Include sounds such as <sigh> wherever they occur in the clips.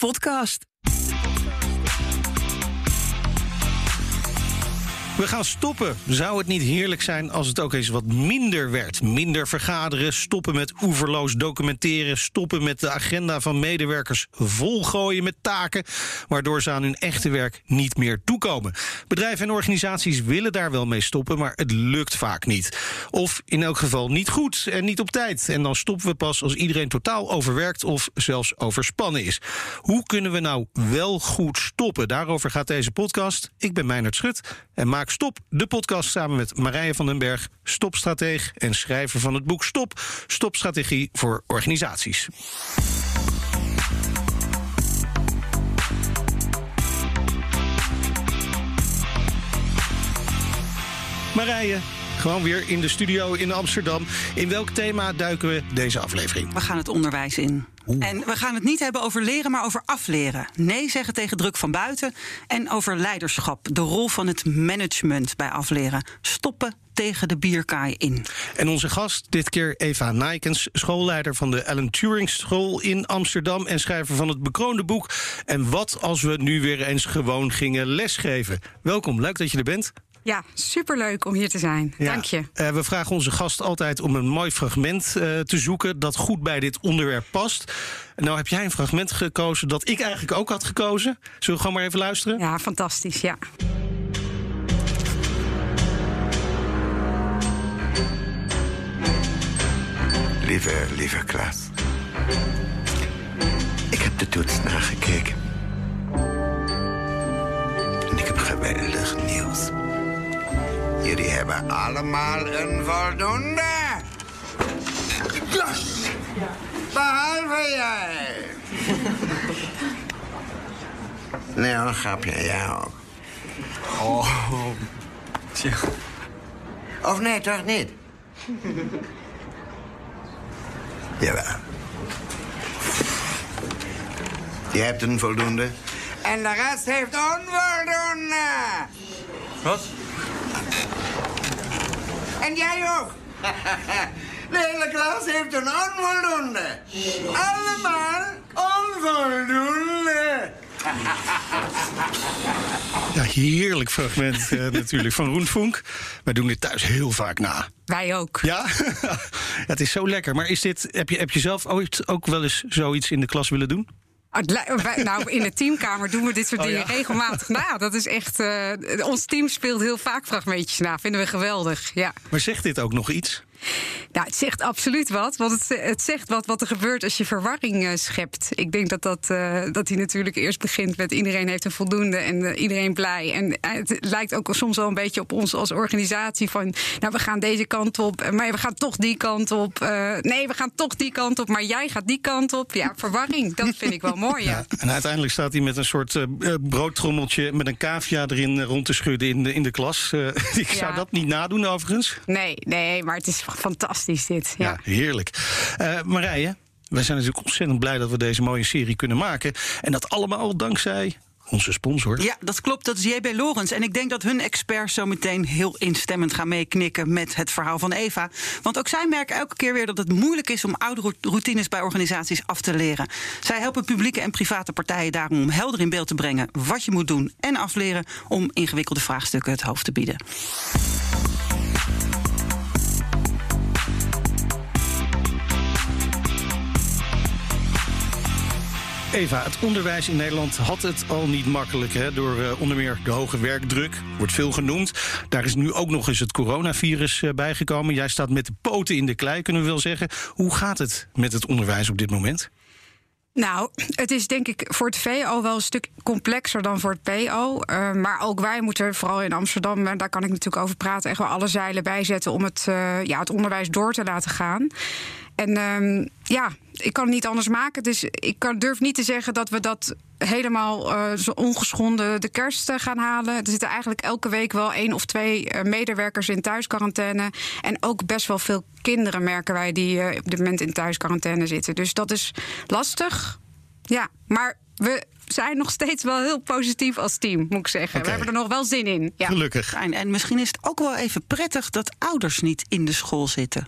podcast. We gaan stoppen. Zou het niet heerlijk zijn als het ook eens wat minder werd? Minder vergaderen, stoppen met oeverloos documenteren, stoppen met de agenda van medewerkers volgooien met taken, waardoor ze aan hun echte werk niet meer toekomen. Bedrijven en organisaties willen daar wel mee stoppen, maar het lukt vaak niet. Of in elk geval niet goed en niet op tijd. En dan stoppen we pas als iedereen totaal overwerkt of zelfs overspannen is. Hoe kunnen we nou wel goed stoppen? Daarover gaat deze podcast. Ik ben Meijnerd Schut en maak Stop, de podcast samen met Marije van den Berg, stopstrateeg en schrijver van het boek Stop, Stopstrategie voor organisaties. Marije, gewoon weer in de studio in Amsterdam. In welk thema duiken we deze aflevering? We gaan het onderwijs in. En we gaan het niet hebben over leren, maar over afleren. Nee zeggen tegen druk van buiten. En over leiderschap. De rol van het management bij afleren. Stoppen tegen de bierkaai in. En onze gast, dit keer Eva Nijkens, schoolleider van de Ellen Turing School in Amsterdam en schrijver van het bekroonde boek. En wat als we nu weer eens gewoon gingen lesgeven? Welkom, leuk dat je er bent. Ja, superleuk om hier te zijn. Dank je. Uh, we vragen onze gast altijd om een mooi fragment uh, te zoeken dat goed bij dit onderwerp past. Nou heb jij een fragment gekozen dat ik eigenlijk ook had gekozen. Zullen we gewoon maar even luisteren? Ja, fantastisch, ja. Lieve, lieve klas. Ik heb de toets nagekeken. En ik heb geweldig nieuws. Jullie hebben allemaal een voldoende. Klas! Behalve jij. nee, een grapje. Jij ook. Oh, tja. Of nee, toch niet? Jawel. Je hebt een voldoende. En de rest heeft onvoldoende. Wat? En jij ook. <laughs> De hele klas heeft een onvoldoende. Allemaal onvoldoende. <laughs> Ja, heerlijk fragment uh, <laughs> natuurlijk van Roentvonk. Wij doen dit thuis heel vaak na. Wij ook. Ja? ja, het is zo lekker. Maar is dit, heb, je, heb je zelf ooit ook wel eens zoiets in de klas willen doen? Nou, in de teamkamer doen we dit soort oh, dingen ja. regelmatig na. Dat is echt. Uh, ons team speelt heel vaak fragmentjes na. Vinden we geweldig. Ja. Maar zegt dit ook nog iets? Nou, het zegt absoluut wat. Want het, het zegt wat, wat er gebeurt als je verwarring uh, schept. Ik denk dat, dat, uh, dat hij natuurlijk eerst begint met iedereen heeft een voldoende en uh, iedereen blij. En het lijkt ook soms wel een beetje op ons als organisatie van... nou, we gaan deze kant op, maar we gaan toch die kant op. nee, we gaan toch die kant op, maar jij gaat die kant op. Ja, verwarring, dat vind ik wel mooi, ja. <laughs> ja en uiteindelijk staat hij met een soort broodtrommeltje... met een cavia erin rond te schudden in de, in de klas. <laughs> ik ja. zou dat niet nadoen, overigens. Nee, nee, maar het is fantastisch dit. Ja, ja heerlijk. Uh, Marije, wij zijn natuurlijk ontzettend blij dat we deze mooie serie kunnen maken. En dat allemaal dankzij onze sponsor. Ja, dat klopt. Dat is JB Lorens. En ik denk dat hun experts zo meteen heel instemmend gaan meeknikken met het verhaal van Eva. Want ook zij merken elke keer weer dat het moeilijk is om oude routines bij organisaties af te leren. Zij helpen publieke en private partijen daarom om helder in beeld te brengen wat je moet doen en afleren om ingewikkelde vraagstukken het hoofd te bieden. Eva, het onderwijs in Nederland had het al niet makkelijk. Hè, door uh, onder meer de hoge werkdruk, wordt veel genoemd. Daar is nu ook nog eens het coronavirus uh, bijgekomen. Jij staat met de poten in de klei, kunnen we wel zeggen. Hoe gaat het met het onderwijs op dit moment? Nou, het is denk ik voor het VO wel een stuk complexer dan voor het PO. Uh, maar ook wij moeten, vooral in Amsterdam, daar kan ik natuurlijk over praten, echt wel alle zeilen bijzetten om het, ja, het onderwijs door te laten gaan. En um, ja, ik kan het niet anders maken. Dus ik kan, durf niet te zeggen dat we dat helemaal uh, zo ongeschonden de kerst uh, gaan halen. Er zitten eigenlijk elke week wel één of twee uh, medewerkers in thuisquarantaine. En ook best wel veel kinderen merken wij die op dit moment in thuisquarantaine zitten. Dus dat is lastig. Ja, maar we zijn nog steeds wel heel positief als team, moet ik zeggen. Okay. We hebben er nog wel zin in. Ja. Gelukkig. En, en misschien is het ook wel even prettig dat ouders niet in de school zitten.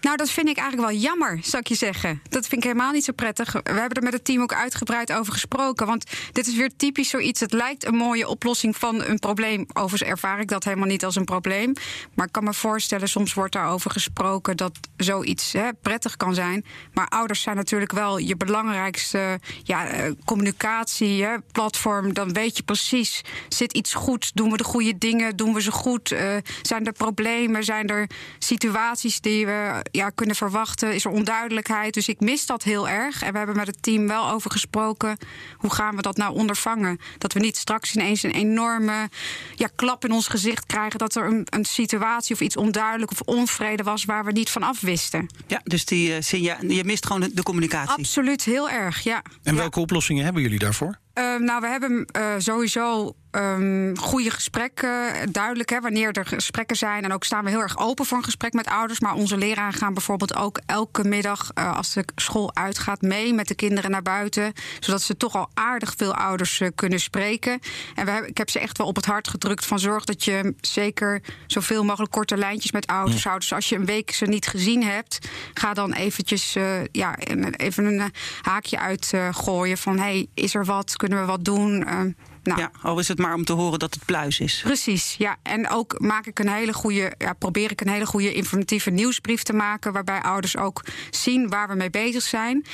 Nou, dat vind ik eigenlijk wel jammer, zou ik je zeggen. Dat vind ik helemaal niet zo prettig. We hebben er met het team ook uitgebreid over gesproken. Want dit is weer typisch zoiets. Het lijkt een mooie oplossing van een probleem. Overigens ervaar ik dat helemaal niet als een probleem. Maar ik kan me voorstellen, soms wordt daarover gesproken dat zoiets hè, prettig kan zijn. Maar ouders zijn natuurlijk wel je belangrijkste ja, eh, communicatieplatform. Dan weet je precies, zit iets goed? Doen we de goede dingen? Doen we ze goed? Uh, zijn er problemen? Zijn er situaties die we ja, kunnen verwachten? Is er onduidelijkheid? Dus ik mis dat heel erg. En we hebben met het team wel over gesproken. Hoe gaan we dat nou ondervangen? Dat we niet straks ineens een enorme ja, klap in ons gezicht krijgen. Dat er een, een situatie of iets onduidelijk of onvrede was waar we niet van af wisten. Ja, dus die, uh, je mist gewoon de communicatie. Absoluut, heel erg, ja. En ja. welke oplossingen hebben jullie daarvoor? Uh, nou, we hebben uh, sowieso um, goede gesprekken. Duidelijk hè, wanneer er gesprekken zijn. En ook staan we heel erg open voor een gesprek met ouders. Maar onze leraren gaan bijvoorbeeld ook elke middag, uh, als de school uitgaat, mee met de kinderen naar buiten. Zodat ze toch al aardig veel ouders kunnen spreken. En we hebben, ik heb ze echt wel op het hart gedrukt van zorg dat je zeker zoveel mogelijk korte lijntjes met ouders houdt. Dus als je een week ze niet gezien hebt, ga dan eventjes ja, even een haakje uitgooien van hey, is er wat? Kunnen we wat doen? Nou, ja, al is het maar om te horen dat het pluis is. Precies, ja. En ook maak ik een hele goede, ja, probeer ik een hele goede informatieve nieuwsbrief te maken. Waarbij ouders ook zien waar we mee bezig zijn.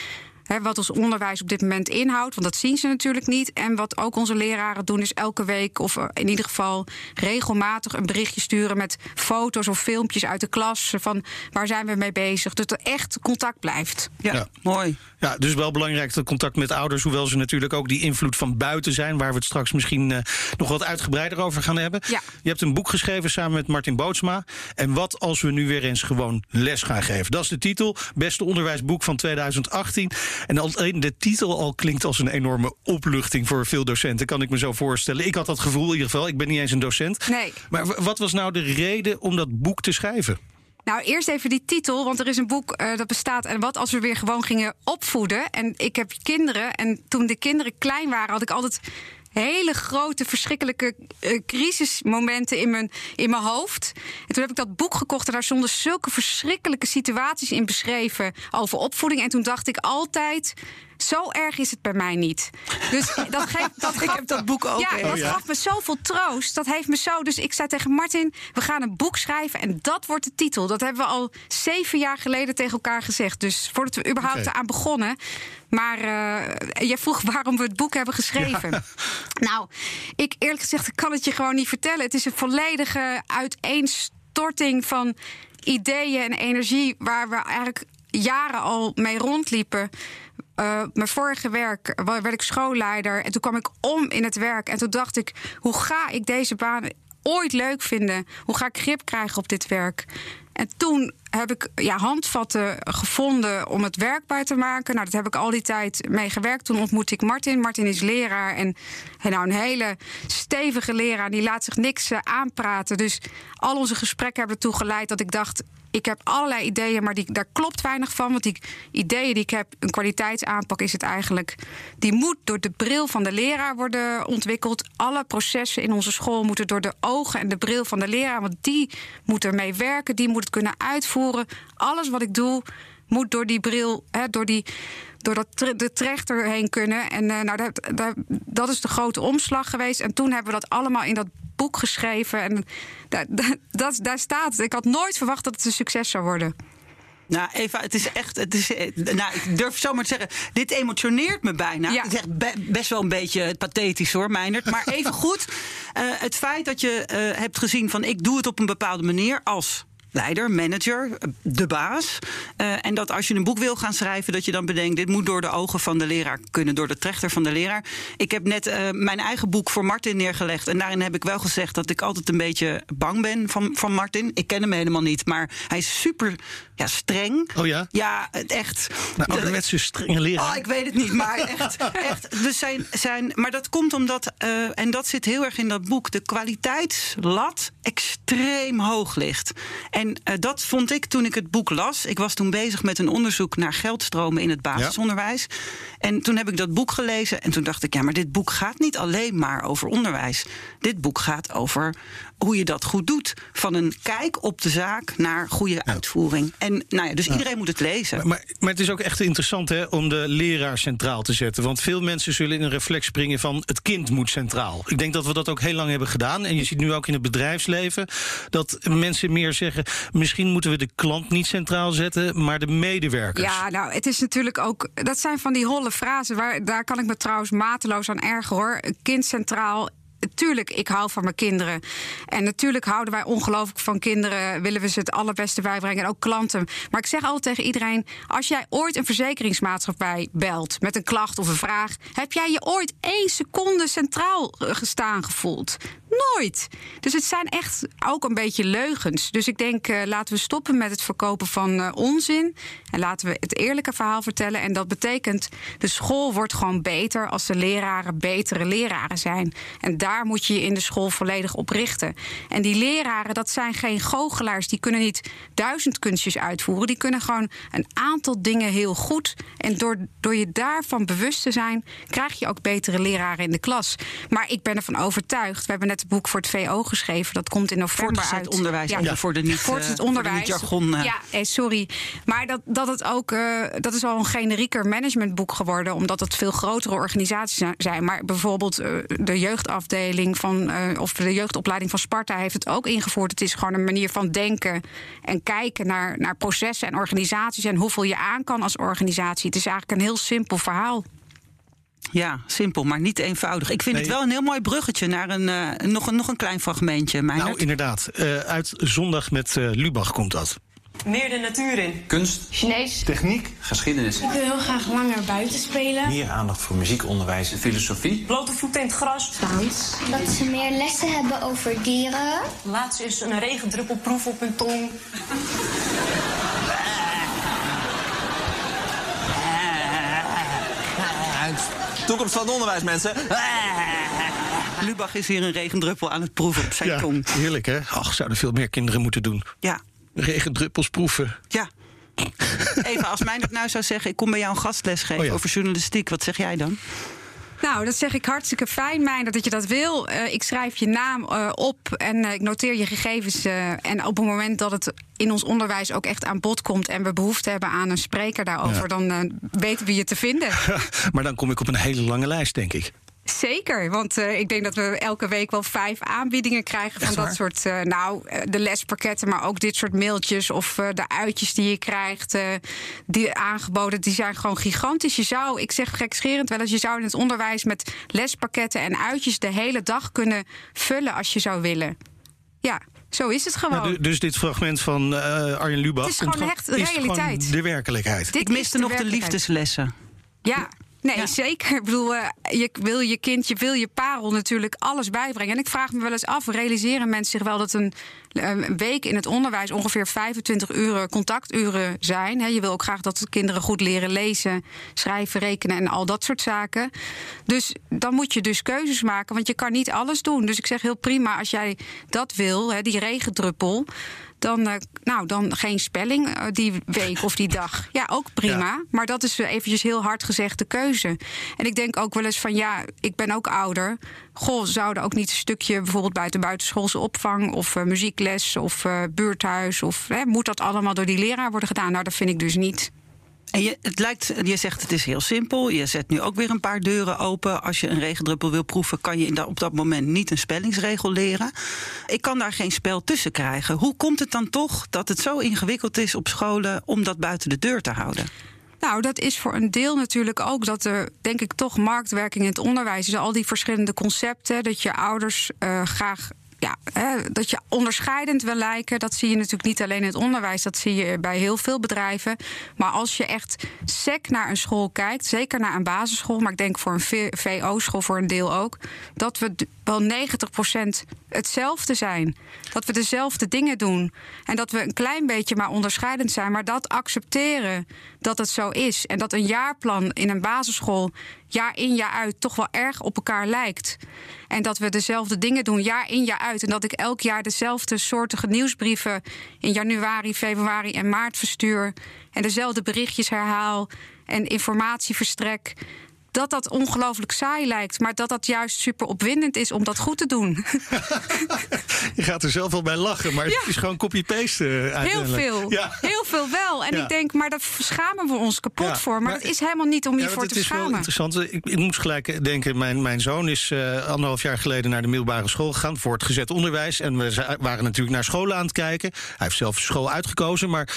He, wat ons onderwijs op dit moment inhoudt, want dat zien ze natuurlijk niet. En wat ook onze leraren doen, is elke week of in ieder geval regelmatig een berichtje sturen met foto's of filmpjes uit de klas van waar zijn we mee bezig. Dat er echt contact blijft. Ja, ja. mooi. Ja, dus wel belangrijk dat contact met ouders, hoewel ze natuurlijk ook die invloed van buiten zijn, waar we het straks misschien uh, nog wat uitgebreider over gaan hebben. Ja. Je hebt een boek geschreven samen met Martin Bootsma. En wat als we nu weer eens gewoon les gaan geven? Dat is de titel. Beste onderwijsboek van 2018. En alleen de titel al klinkt als een enorme opluchting voor veel docenten, kan ik me zo voorstellen. Ik had dat gevoel in ieder geval. Ik ben niet eens een docent. Nee. Maar wat was nou de reden om dat boek te schrijven? Nou, eerst even die titel, want er is een boek uh, dat bestaat. En wat als we weer gewoon gingen opvoeden? En ik heb kinderen. En toen de kinderen klein waren, had ik altijd hele grote, verschrikkelijke uh, crisismomenten in mijn, in mijn hoofd. En toen heb ik dat boek gekocht en daar stonden zulke verschrikkelijke situaties in beschreven over opvoeding. En toen dacht ik altijd. Zo erg is het bij mij niet. Dus <laughs> dat geeft, dat gaf, ik heb dat boek ook. Ja, dat oh, ja. gaf me zoveel troost. Dat heeft me zo. Dus ik zei tegen Martin: we gaan een boek schrijven en dat wordt de titel. Dat hebben we al zeven jaar geleden tegen elkaar gezegd. Dus voordat we überhaupt okay. eraan begonnen. Maar uh, jij vroeg waarom we het boek hebben geschreven. Ja. <laughs> Nou, ik eerlijk gezegd kan het je gewoon niet vertellen. Het is een volledige uiteenstorting van ideeën en energie waar we eigenlijk jaren al mee rondliepen. Uh, mijn vorige werk werd ik schoolleider. En toen kwam ik om in het werk. En toen dacht ik: hoe ga ik deze baan ooit leuk vinden? Hoe ga ik grip krijgen op dit werk? En toen heb ik ja, handvatten gevonden om het werkbaar te maken. Nou, dat heb ik al die tijd mee gewerkt. Toen ontmoette ik Martin. Martin is leraar en, en nou, een hele stevige leraar. Die laat zich niks uh, aanpraten. Dus al onze gesprekken hebben ertoe geleid dat ik dacht... ik heb allerlei ideeën, maar die, daar klopt weinig van. Want die ideeën die ik heb, een kwaliteitsaanpak is het eigenlijk... die moet door de bril van de leraar worden ontwikkeld. Alle processen in onze school moeten door de ogen en de bril van de leraar... want die moet ermee werken, die moet het kunnen uitvoeren. Alles wat ik doe moet door die bril, hè, door, die, door dat de trechter heen kunnen. En uh, nou, dat, dat, is de grote omslag geweest. En toen hebben we dat allemaal in dat boek geschreven. En dat, dat, daar staat. Ik had nooit verwacht dat het een succes zou worden. Nou, Eva, het is echt. Het is, nou, ik durf zomaar te zeggen. Dit emotioneert me bijna. Ja. Het is echt be best wel een beetje pathetisch hoor, Meindert. Maar even <laughs> goed. Uh, het feit dat je uh, hebt gezien van ik doe het op een bepaalde manier als leider, manager, de baas. Uh, en dat als je een boek wil gaan schrijven, dat je dan bedenkt: dit moet door de ogen van de leraar kunnen, door de trechter van de leraar. Ik heb net uh, mijn eigen boek voor Martin neergelegd. En daarin heb ik wel gezegd dat ik altijd een beetje bang ben van, van Martin. Ik ken hem helemaal niet, maar hij is super ja, streng. Oh ja? Ja, echt. Nou, ouderwetse strenge leraar. Oh, ik weet het niet, maar echt. <laughs> echt dus zijn, zijn, maar dat komt omdat, uh, en dat zit heel erg in dat boek, de kwaliteitslat extreem hoog ligt. En En uh, dat vond ik toen ik het boek las. Ik was toen bezig met een onderzoek naar geldstromen in het basisonderwijs. Ja. En toen heb ik dat boek gelezen en toen dacht ik, ja, maar dit boek gaat niet alleen maar over onderwijs. Dit boek gaat over hoe je dat goed doet. Van een kijk op de zaak naar goede ja. uitvoering. En nou ja, dus ja. iedereen moet het lezen. Maar, maar, maar, het is ook echt interessant hè, om de leraar centraal te zetten. Want veel mensen zullen in een reflex springen van het kind moet centraal. Ik denk dat we dat ook heel lang hebben gedaan. En je ziet nu ook in het bedrijfsleven dat mensen meer zeggen... misschien moeten we de klant niet centraal zetten, maar de medewerkers. Ja, nou, het is natuurlijk ook... dat zijn van die holle frasen. Waar, daar kan ik me trouwens mateloos aan erger hoor. Kind centraal Tuurlijk, ik hou van mijn kinderen. En natuurlijk houden wij ongelooflijk van kinderen. Willen we ze het allerbeste bijbrengen. En ook klanten. Maar ik zeg altijd tegen iedereen: als jij ooit een verzekeringsmaatschappij belt met een klacht of een vraag. heb jij je ooit één seconde centraal gestaan gevoeld? Nooit. Dus het zijn echt ook een beetje leugens. Dus ik denk, uh, laten we stoppen met het verkopen van uh, onzin. En laten we het eerlijke verhaal vertellen. En dat betekent, de school wordt gewoon beter als de leraren betere leraren zijn. En daar moet je je in de school volledig op richten. En die leraren, dat zijn geen goochelaars. Die kunnen niet duizend kunstjes uitvoeren. Die kunnen gewoon een aantal dingen heel goed. En door, door je daarvan bewust te zijn, krijg je ook betere leraren in de klas. Maar ik ben ervan overtuigd. We hebben net het boek voor het VO geschreven. Dat komt in november Voortgezet uit. onderwijs, ja. ja. voor de niet, onderwijs. Voor jargon. Uh. Ja, eh, sorry. Maar dat, dat het ook, uh, dat is al een generieker managementboek geworden, omdat het veel grotere organisaties zijn. Maar bijvoorbeeld uh, de jeugdafdeling van, of de jeugdopleiding van Sparta heeft het ook ingevoerd. Het is gewoon een manier van denken en kijken naar, naar processen en organisaties en hoeveel je aan kan als organisatie. Het is eigenlijk een heel simpel verhaal. Ja, simpel, maar niet eenvoudig. Ik vind nee. het wel een heel mooi bruggetje naar een, uh, nog, een, nog een klein fragmentje. Meijnerd. Nou, inderdaad. Uh, uit Zondag met uh, Lubach komt dat. Meer de natuur in. Kunst. Chinees. Techniek. Geschiedenis. Ik wil heel graag langer buiten spelen. Meer aandacht voor muziekonderwijs en filosofie. Blote voeten in het gras. Dans. Dat ze meer lessen hebben over dieren. Laatst is een regendruppelproef op hun tong. Toekomst van het onderwijs, mensen. <laughs> Lubach is hier een regendruppel aan het proeven op zijn ja, tong. Heerlijk, hè? Ach, zouden veel meer kinderen moeten doen. Ja. Regendruppels proeven. Ja. Even, als mij dat nou zou zeggen... ik kom bij jou een gastles geven Oh ja. over journalistiek... wat zeg jij dan? Nou, dat zeg ik hartstikke fijn, Meijner, dat je dat wil. Uh, ik schrijf je naam uh, op en uh, ik noteer je gegevens. en op het moment dat het in ons onderwijs ook echt aan bod komt... en we behoefte hebben aan een spreker daarover... Ja. dan weten we je te vinden. <laughs> maar dan kom ik op een hele lange lijst, denk ik. Zeker, want uh, ik denk dat we elke week wel vijf aanbiedingen krijgen van dat soort, uh, nou, de lespakketten, maar ook dit soort mailtjes of uh, de uitjes die je krijgt, die aangeboden, die zijn gewoon gigantisch. Je zou, ik zeg gekscherend wel eens, je zou in het onderwijs met lespakketten en uitjes de hele dag kunnen vullen als je zou willen. Ja. Zo is het gewoon. Ja, dus dit fragment van uh, Arjen Lubach het is gewoon echt de realiteit. Is de werkelijkheid. Dit ik miste nog de liefdeslessen. Ja. Nee, ja. zeker. Ik bedoel, uh, je wil je kind, je wil je parel natuurlijk alles bijbrengen. En ik vraag me wel eens af, realiseren mensen zich wel dat een, een week in het onderwijs ongeveer 25 uur contacturen zijn? He, je wil ook graag dat de kinderen goed leren lezen, schrijven, rekenen en al dat soort zaken. Dus dan moet je dus keuzes maken, want je kan niet alles doen. Dus ik zeg heel prima, als jij dat wil, he, die regendruppel dan, uh, nou, dan geen spelling uh, die week of die dag. Ja, ook prima. Ja. Maar dat is eventjes heel hard gezegd de keuze. En ik denk ook wel eens van ja, ik ben ook ouder. Goh, zouden ook niet een stukje bijvoorbeeld buiten buitenschoolse opvang of muziekles of buurthuis of moet dat allemaal door die leraar worden gedaan? Nou, dat vind ik dus niet. En je, het lijkt, je zegt het is heel simpel. Je zet nu ook weer een paar deuren open. Als je een regendruppel wil proeven, kan je in op dat moment niet een spellingsregel leren. Ik kan daar geen spel tussen krijgen. Hoe komt het dan toch dat het zo ingewikkeld is op scholen om dat buiten de deur te houden? Nou, dat is voor een deel natuurlijk ook dat er, denk ik, toch marktwerking in het onderwijs is. Al die verschillende concepten, dat je ouders uh, graag ja, dat je onderscheidend wil lijken, dat zie je natuurlijk niet alleen in het onderwijs, dat zie je bij heel veel bedrijven. Maar als je echt sec naar een school kijkt, zeker naar een basisschool, maar ik denk voor een VO-school voor een deel ook, dat we wel 90% hetzelfde zijn. Dat we dezelfde dingen doen. En dat we een klein beetje maar onderscheidend zijn, maar dat accepteren dat het zo is. En dat een jaarplan in een basisschool jaar in jaar uit toch wel erg op elkaar lijkt. En dat we dezelfde dingen doen jaar in jaar uit. En dat ik elk jaar dezelfde soortige nieuwsbrieven in januari, februari en maart verstuur. En dezelfde berichtjes herhaal en informatie verstrek dat dat ongelooflijk saai lijkt, maar dat dat juist super opwindend is om dat goed te doen. <laughs> Je gaat er zelf wel bij lachen, maar Ja. het is gewoon copy-paste. eh, Heel veel. Ja. Heel veel wel. En Ja. ik denk, maar daar schamen we ons kapot voor. Maar, maar- dat is helemaal niet om je voor te het is wel schamen. interessant. Ik, ik moest gelijk denken, mijn, mijn zoon is eh, anderhalf jaar geleden naar de middelbare school gegaan voor het gezet onderwijs. En we waren natuurlijk naar scholen aan het kijken. Hij heeft zelf school uitgekozen, maar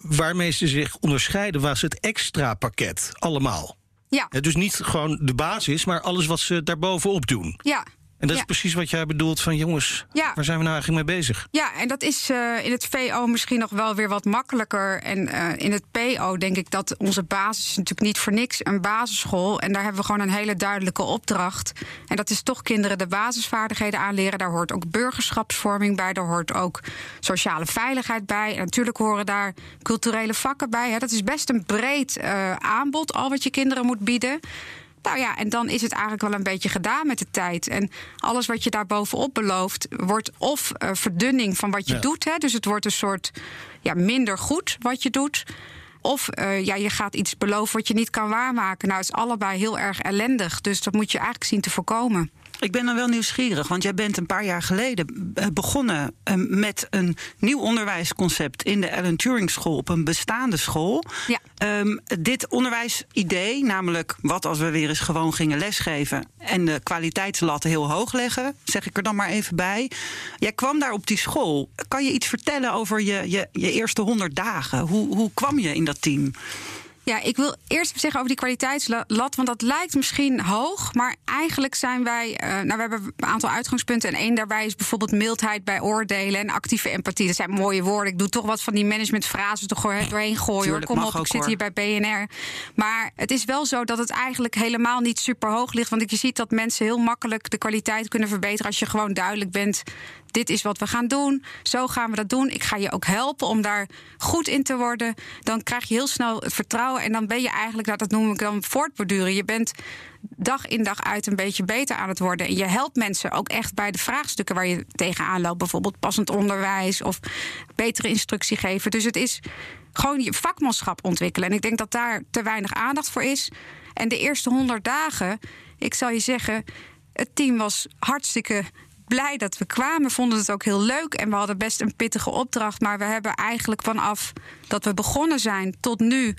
waarmee ze zich onderscheiden was het extra pakket. Allemaal. Ja, Dus niet gewoon de basis, maar alles wat ze daarbovenop doen. ja. En dat Ja. is precies wat jij bedoelt van jongens, Ja. waar zijn we nou eigenlijk mee bezig? Ja, en dat is eh, in het VO misschien nog wel weer wat makkelijker. En eh, in het PO denk ik dat onze basis is natuurlijk niet voor niks een basisschool. En daar hebben we gewoon een hele duidelijke opdracht. En dat is toch kinderen de basisvaardigheden aanleren. Daar hoort ook burgerschapsvorming bij. Daar hoort ook sociale veiligheid bij. En natuurlijk horen daar culturele vakken bij. Hè. Dat is best een breed eh, aanbod, al wat je kinderen moet bieden. Nou ja, en dan is het eigenlijk wel een beetje gedaan met de tijd. En alles wat je daar bovenop belooft, wordt of eh, verdunning van wat je Ja. doet. Hè, dus het wordt een soort ja, minder goed wat je doet. Of eh, ja, je gaat iets beloven wat je niet kan waarmaken. Nou, het is allebei heel erg ellendig. Dus dat moet je eigenlijk zien te voorkomen. Ik ben dan wel nieuwsgierig, want jij bent een paar jaar geleden eh, begonnen eh, met een nieuw onderwijsconcept in de Ellen Turing School op een bestaande school. Ja. Ehm, dit onderwijsidee, namelijk wat als we weer eens gewoon gingen lesgeven en de kwaliteitslat heel hoog leggen, zeg ik er dan maar even bij. Jij kwam daar op die school. Kan je iets vertellen over je, je, je eerste honderd dagen? Hoe, hoe kwam je in dat team? Ja, ik wil eerst even zeggen over die kwaliteitslat, want dat lijkt misschien hoog, maar eigenlijk zijn wij, eh, nou we hebben een aantal uitgangspunten en één daarbij is bijvoorbeeld mildheid bij oordelen en actieve empathie. Dat zijn mooie woorden. Ik doe toch wat van die managementfrases er doorheen gooien. Hoor. Tuurlijk, Kom op, ik zit hoor. hier bij BNR. Maar het is wel zo dat het eigenlijk helemaal niet super hoog ligt, want je ziet dat mensen heel makkelijk de kwaliteit kunnen verbeteren als je gewoon duidelijk bent. Dit is wat we gaan doen. Zo gaan we dat doen. Ik ga je ook helpen om daar goed in te worden. Dan krijg je heel snel het vertrouwen. En dan ben je eigenlijk, nou, dat noem ik dan voortborduren. Je bent dag in dag uit een beetje beter aan het worden. En je helpt mensen ook echt bij de vraagstukken waar je tegenaan loopt. Bijvoorbeeld passend onderwijs of betere instructie geven. Dus het is gewoon je vakmanschap ontwikkelen. En ik denk dat daar te weinig aandacht voor is. En de eerste honderd dagen, ik zal je zeggen, het team was hartstikke blij dat we kwamen. Vonden het ook heel leuk. En we hadden best een pittige opdracht. Maar we hebben eigenlijk vanaf dat we begonnen zijn tot nu.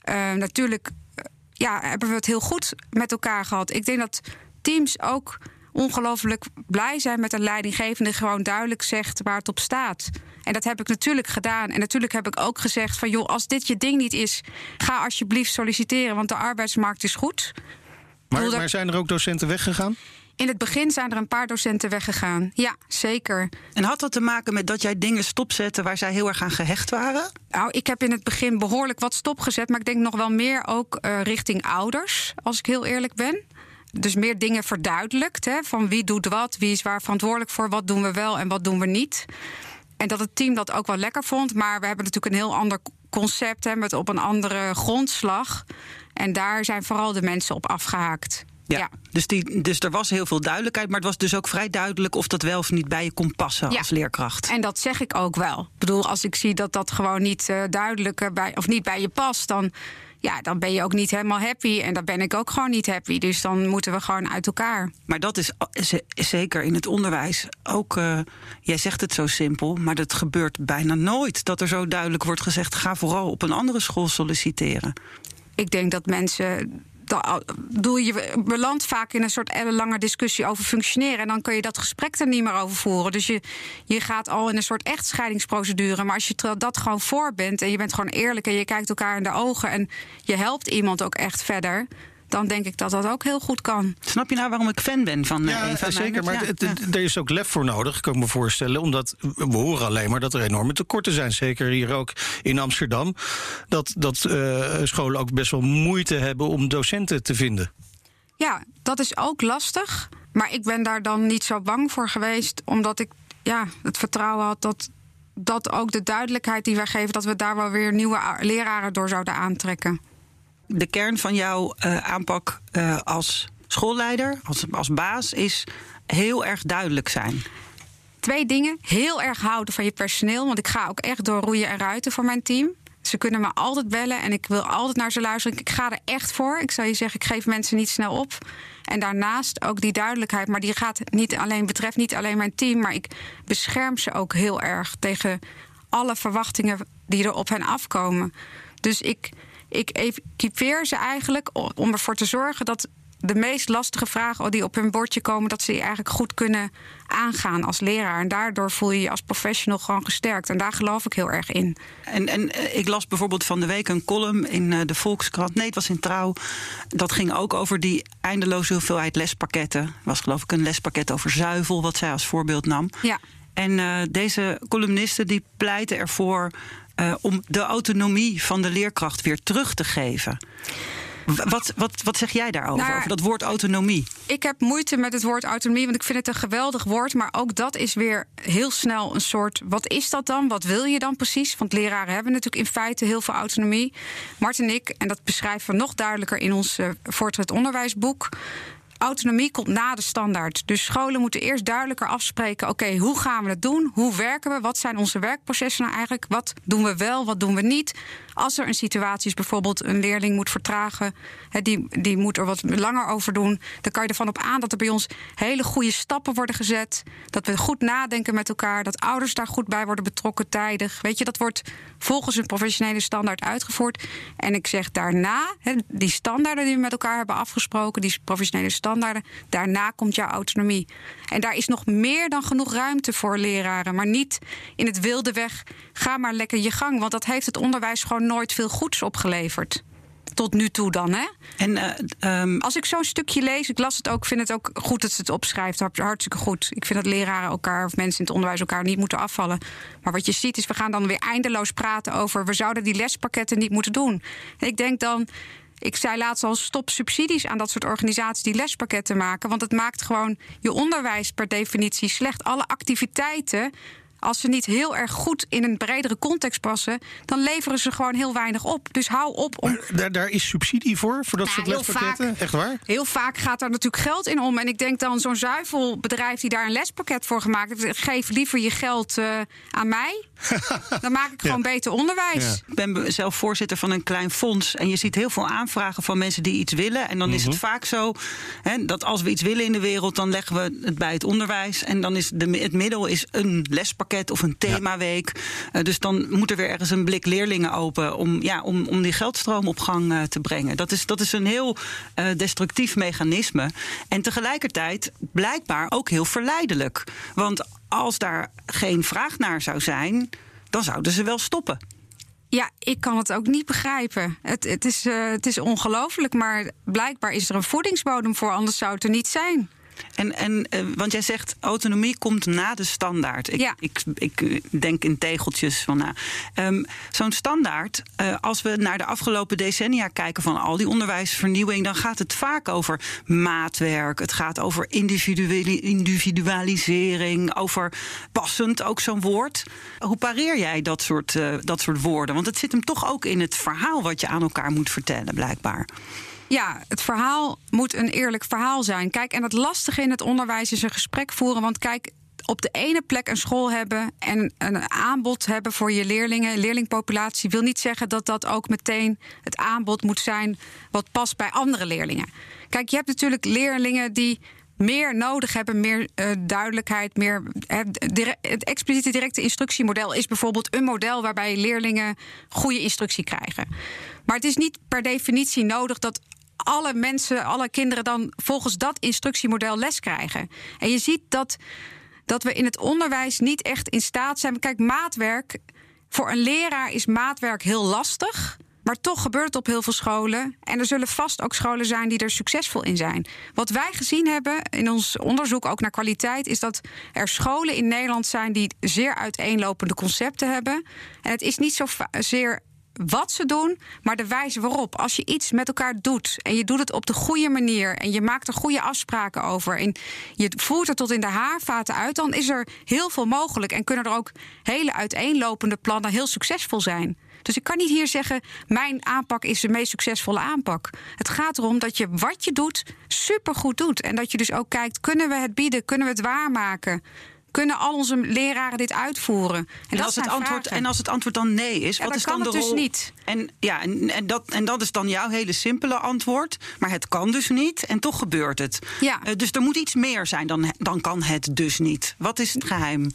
eh, natuurlijk eh, ja, hebben we het heel goed met elkaar gehad. Ik denk dat teams ook ongelooflijk blij zijn met een leidinggevende die gewoon duidelijk zegt waar het op staat. En dat heb ik natuurlijk gedaan. En natuurlijk heb ik ook gezegd van joh, als dit je ding niet is, ga alsjeblieft solliciteren, want de arbeidsmarkt is goed. Maar, maar zijn er ook docenten weggegaan? In het begin zijn er een paar docenten weggegaan. Ja, zeker. En had dat te maken met dat jij dingen stopzette waar zij heel erg aan gehecht waren? Nou, ik heb in het begin behoorlijk wat stopgezet, maar ik denk nog wel meer ook eh, richting ouders, als ik heel eerlijk ben. Dus meer dingen verduidelijkt. Hè, van wie doet wat, wie is waar verantwoordelijk voor, wat doen we wel en wat doen we niet. En dat het team dat ook wel lekker vond. Maar we hebben natuurlijk een heel ander concept hè, met op een andere grondslag. En daar zijn vooral de mensen op afgehaakt. Ja. Dus, die, dus er was heel veel duidelijkheid, maar het was dus ook vrij duidelijk of dat wel of niet bij je kon passen Ja. als leerkracht. En dat zeg ik ook wel. Ik bedoel, als ik zie dat dat gewoon niet eh, duidelijk bij, of niet bij je past, dan, ja, dan ben je ook niet helemaal happy. En dan ben ik ook gewoon niet happy. Dus dan moeten we gewoon uit elkaar. Maar dat is zeker in het onderwijs ook. eh, jij zegt het zo simpel, maar dat gebeurt bijna nooit. Dat er zo duidelijk wordt gezegd: ga vooral op een andere school solliciteren. Ik denk dat mensen. Bedoel, je belandt vaak in een soort ellenlange discussie over functioneren. En dan kun je dat gesprek er niet meer over voeren. Dus je, je gaat al in een soort echtscheidingsprocedure. Maar als je dat gewoon voor bent en je bent gewoon eerlijk en je kijkt elkaar in de ogen en je helpt iemand ook echt verder. Dan denk ik dat dat ook heel goed kan. Snap je nou waarom ik fan ben van eh, Ja, Eva zeker. Maar het- het- er is ook lef voor nodig, kan ik me voorstellen. Omdat we horen alleen maar dat er enorme tekorten zijn. Zeker hier ook in Amsterdam. Dat, dat eh, scholen ook best wel moeite hebben om docenten te vinden. Ja, dat is ook lastig. Maar ik ben daar dan niet zo bang voor geweest. Omdat ik ja, het vertrouwen had dat, dat ook de duidelijkheid die wij geven... dat we daar wel weer nieuwe leraren door zouden aantrekken. De kern van jouw eh, aanpak eh, als schoolleider, als, als baas, is heel erg duidelijk zijn. twee dingen. Heel erg houden van je personeel. Want ik ga ook echt door roeien en ruiten voor mijn team. Ze kunnen me altijd bellen en ik wil altijd naar ze luisteren. Ik ga er echt voor. Ik zou je zeggen, ik geef mensen niet snel op. En daarnaast ook die duidelijkheid. Maar die gaat niet alleen, betreft niet alleen mijn team. Maar ik bescherm ze ook heel erg tegen alle verwachtingen die er op hen afkomen. Dus ik, ik equipeer ze eigenlijk om ervoor te zorgen dat de meest lastige vragen die op hun bordje komen, dat ze die eigenlijk goed kunnen aangaan als leraar. En daardoor voel je je als professional gewoon gesterkt. En daar geloof ik heel erg in. En, en eh, ik las bijvoorbeeld van de week een column in eh, de Volkskrant. Nee, het was in Trouw. Dat ging ook over die eindeloze hoeveelheid lespakketten. Het was geloof ik een lespakket over zuivel, wat zij als voorbeeld nam. Ja. En uh, deze columnisten die pleiten ervoor uh, om de autonomie van de leerkracht weer terug te geven. Wat, wat, wat zeg jij daarover, nou, over dat woord autonomie? Ik heb moeite met het woord autonomie, want ik vind het een geweldig woord. Maar ook dat is weer heel snel een soort. Wat is dat dan? Wat wil je dan precies? Want leraren hebben natuurlijk in feite heel veel autonomie. Mart en ik, en dat beschrijven we nog duidelijker in ons uh, voortgezet onderwijsboek autonomie komt na de standaard. Dus scholen moeten eerst duidelijker afspreken: oké, hoe gaan we het doen? Hoe werken we? Wat zijn onze werkprocessen nou eigenlijk? Wat doen we wel? Wat doen we niet? Als er een situatie is, bijvoorbeeld een leerling moet vertragen, die, die moet er wat langer over doen, dan kan je ervan op aan dat er bij ons hele goede stappen worden gezet. Dat we goed nadenken met elkaar, dat ouders daar goed bij worden betrokken tijdig. Weet je, dat wordt volgens een professionele standaard uitgevoerd. En ik zeg daarna, die standaarden die we met elkaar hebben afgesproken, die professionele standaarden, daarna komt jouw autonomie. En daar is nog meer dan genoeg ruimte voor leraren, maar niet in het wilde weg. Ga maar lekker je gang, want dat heeft het onderwijs gewoon nooit veel goeds opgeleverd. Tot nu toe dan, hè? En, uh, Als ik zo'n stukje lees, ik las het ook, vind het ook goed dat ze het opschrijft. Hartstikke goed. Ik vind dat leraren elkaar of mensen in het onderwijs elkaar niet moeten afvallen. Maar wat je ziet is, we gaan dan weer eindeloos praten over... we zouden die lespakketten niet moeten doen. ik denk dan, ik zei laatst al, stop subsidies aan dat soort organisaties die lespakketten maken. Want het maakt gewoon je onderwijs per definitie slecht. Alle activiteiten als ze niet heel erg goed in een bredere context passen, dan leveren ze gewoon heel weinig op. Dus hou op om. daar, daar is subsidie voor, voor dat nou, soort lespakketten? Echt waar? Heel vaak gaat daar natuurlijk geld in om. En ik denk dan zo'n zuivelbedrijf die daar een lespakket voor gemaakt heeft, geef liever je geld uh, aan mij. <laughs> dan maak ik gewoon beter onderwijs. Ik ben zelf voorzitter van een klein fonds. En je ziet heel veel aanvragen van mensen die iets willen. En dan is het mhm. vaak zo hè, dat als we iets willen in de wereld, dan leggen we het bij het onderwijs. En dan is de, het middel is een lespakket of een themaweek. Uh, dus dan moet er weer ergens een blik leerlingen open om, ja, om, om die geldstroom op gang uh, te brengen. Dat is, dat is een heel uh, destructief mechanisme. En tegelijkertijd blijkbaar ook heel verleidelijk. Want als daar geen vraag naar zou zijn, dan zouden ze wel stoppen. Ja, ik kan het ook niet begrijpen. Het, het is, uh, het is ongelooflijk, maar blijkbaar is er een voedingsbodem voor, anders zou het er niet zijn. En, en uh, want jij zegt autonomie komt na de standaard. Ik, ja. ik, ik denk in tegeltjes van na. Um, Zo'n standaard, uh, als we naar de afgelopen decennia kijken van al die onderwijsvernieuwing, dan gaat het vaak over maatwerk. Het gaat over individualisering, over passend, ook zo'n woord. Hoe pareer jij dat soort, uh, dat soort woorden? Want het zit hem toch ook in het verhaal wat je aan elkaar moet vertellen, blijkbaar. Ja, het verhaal moet een eerlijk verhaal zijn. Kijk, en het lastige in het onderwijs is een gesprek voeren. Want kijk, op de ene plek een school hebben en een aanbod hebben voor je leerlingen, leerlingpopulatie, wil niet zeggen dat dat ook meteen het aanbod moet zijn wat past bij andere leerlingen. Kijk, je hebt natuurlijk leerlingen die meer nodig hebben, meer uh, duidelijkheid, meer. Het expliciete directe instructiemodel is bijvoorbeeld een model waarbij leerlingen goede instructie krijgen. Maar het is niet per definitie nodig dat alle mensen, alle kinderen dan volgens dat instructiemodel les krijgen. En je ziet dat, dat we in het onderwijs niet echt in staat zijn. Kijk, maatwerk. Voor een leraar is maatwerk heel lastig. Maar toch gebeurt het op heel veel scholen. En er zullen vast ook scholen zijn die er succesvol in zijn. Wat wij gezien hebben in ons onderzoek, ook naar kwaliteit, is dat er scholen in Nederland zijn die zeer uiteenlopende concepten hebben. En het is niet zo zeer wat ze doen, maar de wijze waarop. Als je iets met elkaar doet en je doet het op de goede manier en je maakt er goede afspraken over en je voert het tot in de haarvaten uit, dan is er heel veel mogelijk en kunnen er ook hele uiteenlopende plannen heel succesvol zijn. Dus ik kan niet hier zeggen: mijn aanpak is de meest succesvolle aanpak. Het gaat erom dat je wat je doet supergoed doet. En dat je dus ook kijkt: kunnen we het bieden? Kunnen we het waarmaken? Kunnen al onze leraren dit uitvoeren? En, En, dat als het antwoord, vragen. en als het antwoord dan nee is, Ja, wat dan is dan kan de het dus rol? niet. En, ja, en, en, dat, en dat is dan jouw hele simpele antwoord. Maar het kan dus niet en toch gebeurt het. Ja. Eh, dus er moet iets meer zijn dan, dan kan het dus niet. Wat is het geheim?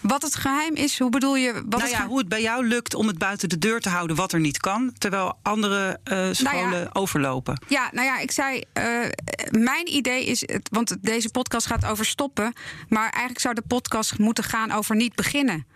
Wat het geheim is, hoe bedoel je? Wat nou het ja, ge- hoe het bij jou lukt om het buiten de deur te houden wat er niet kan, terwijl andere eh, scholen Nou ja. overlopen. Ja, nou ja, ik zei, eh, mijn idee is, het, want deze podcast gaat over stoppen, maar eigenlijk zou de podcast moeten gaan over niet beginnen.